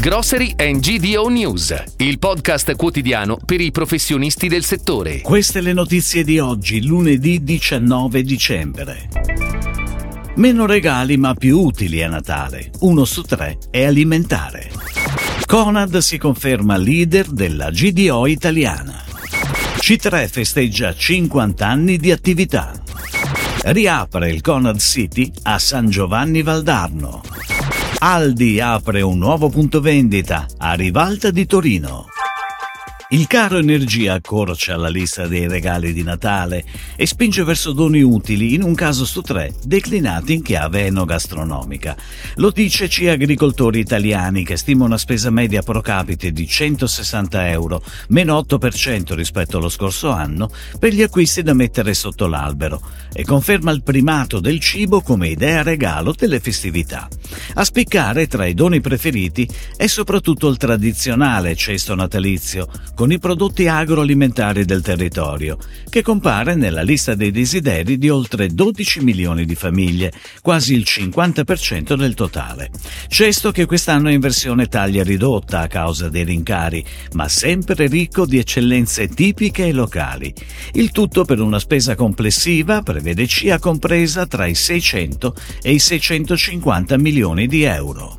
Grocery and GDO News, il podcast quotidiano per i professionisti del settore. Queste le notizie di oggi, lunedì 19 dicembre. Meno regali ma più utili a Natale. Uno su tre è alimentare. Conad si conferma leader della GDO italiana. C3 festeggia 50 anni di attività. Riapre il Conad City a San Giovanni Valdarno. Aldi apre un nuovo punto vendita a Rivalta di Torino. Il caro energia accorcia la lista dei regali di Natale e spinge verso doni utili, in un caso su tre, declinati in chiave enogastronomica. Lo dice C Agricoltori Italiani, che stima una spesa media pro capite di 160 euro, meno 8% rispetto allo scorso anno, per gli acquisti da mettere sotto l'albero, e conferma il primato del cibo come idea regalo delle festività. A spiccare tra i doni preferiti è soprattutto il tradizionale cesto natalizio, con i prodotti agroalimentari del territorio, che compare nella lista dei desideri di oltre 12 milioni di famiglie, quasi il 50% del totale. Cesto che quest'anno è in versione taglia ridotta a causa dei rincari, ma sempre ricco di eccellenze tipiche e locali. Il tutto per una spesa complessiva, prevede CIA compresa tra i 600 e i 650 milioni di euro.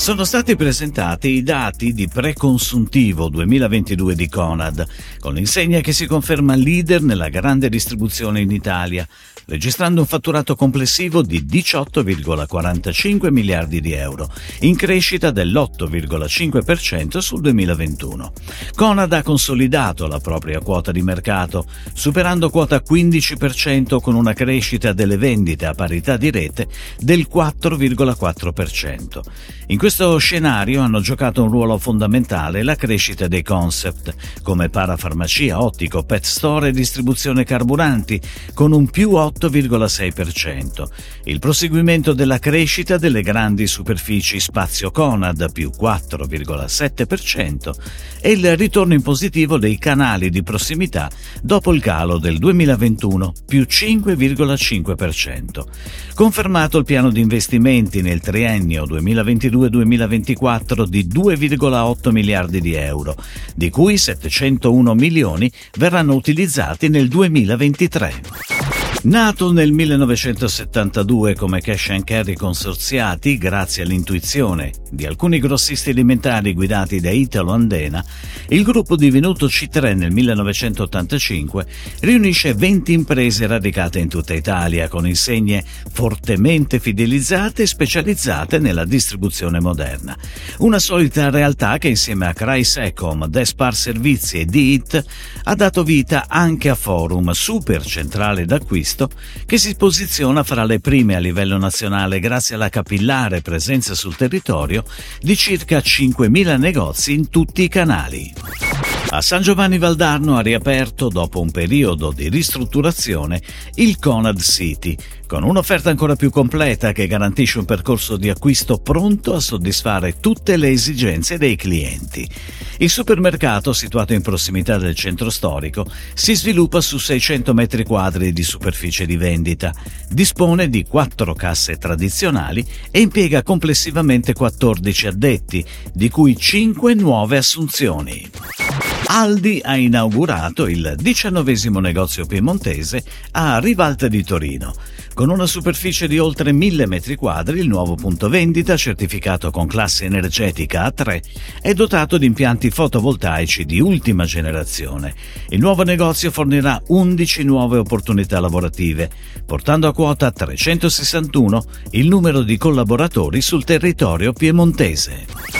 Sono stati presentati i dati di preconsuntivo 2022 di Conad, con l'insegna che si conferma leader nella grande distribuzione in Italia, registrando un fatturato complessivo di 18,45 miliardi di euro, in crescita dell'8,5% sul 2021. Conad ha consolidato la propria quota di mercato, superando quota 15% con una crescita delle vendite a parità di rete del 4,4%. In questo scenario hanno giocato un ruolo fondamentale la crescita dei concept, come parafarmacia, ottico, pet store e distribuzione carburanti, con un più 8,6%. Il proseguimento della crescita delle grandi superfici spazio Conad, più 4,7%, e il ritorno in positivo dei canali di prossimità dopo il calo del 2021, più 5,5%. Confermato il piano di investimenti nel triennio 2022-2024 di 2,8 miliardi di euro, di cui 701 milioni verranno utilizzati nel 2023. Nato nel 1972 come cash and carry consorziati grazie all'intuizione di alcuni grossisti alimentari guidati da Italo Andena, il gruppo divenuto C3 nel 1985 riunisce 20 imprese radicate in tutta Italia con insegne fortemente fidelizzate e specializzate nella distribuzione moderna. Una solita realtà che insieme a Chrysecom, Despar Servizi e DIT ha dato vita anche a Forum, super centrale d'acquisto Cristo, che si posiziona fra le prime a livello nazionale grazie alla capillare presenza sul territorio di circa 5.000 negozi in tutti i canali. A San Giovanni Valdarno ha riaperto, dopo un periodo di ristrutturazione, il Conad City, con un'offerta ancora più completa che garantisce un percorso di acquisto pronto a soddisfare tutte le esigenze dei clienti. Il supermercato, situato in prossimità del centro storico, si sviluppa su 600 metri quadri di superficie di vendita, dispone di quattro casse tradizionali e impiega complessivamente 14 addetti, di cui 5 nuove assunzioni. Aldi ha inaugurato il diciannovesimo negozio piemontese a Rivalta di Torino. Con una superficie di oltre 1000 metri quadri, il nuovo punto vendita, certificato con classe energetica A3, è dotato di impianti fotovoltaici di ultima generazione. Il nuovo negozio fornirà 11 nuove opportunità lavorative, portando a quota 361 il numero di collaboratori sul territorio piemontese.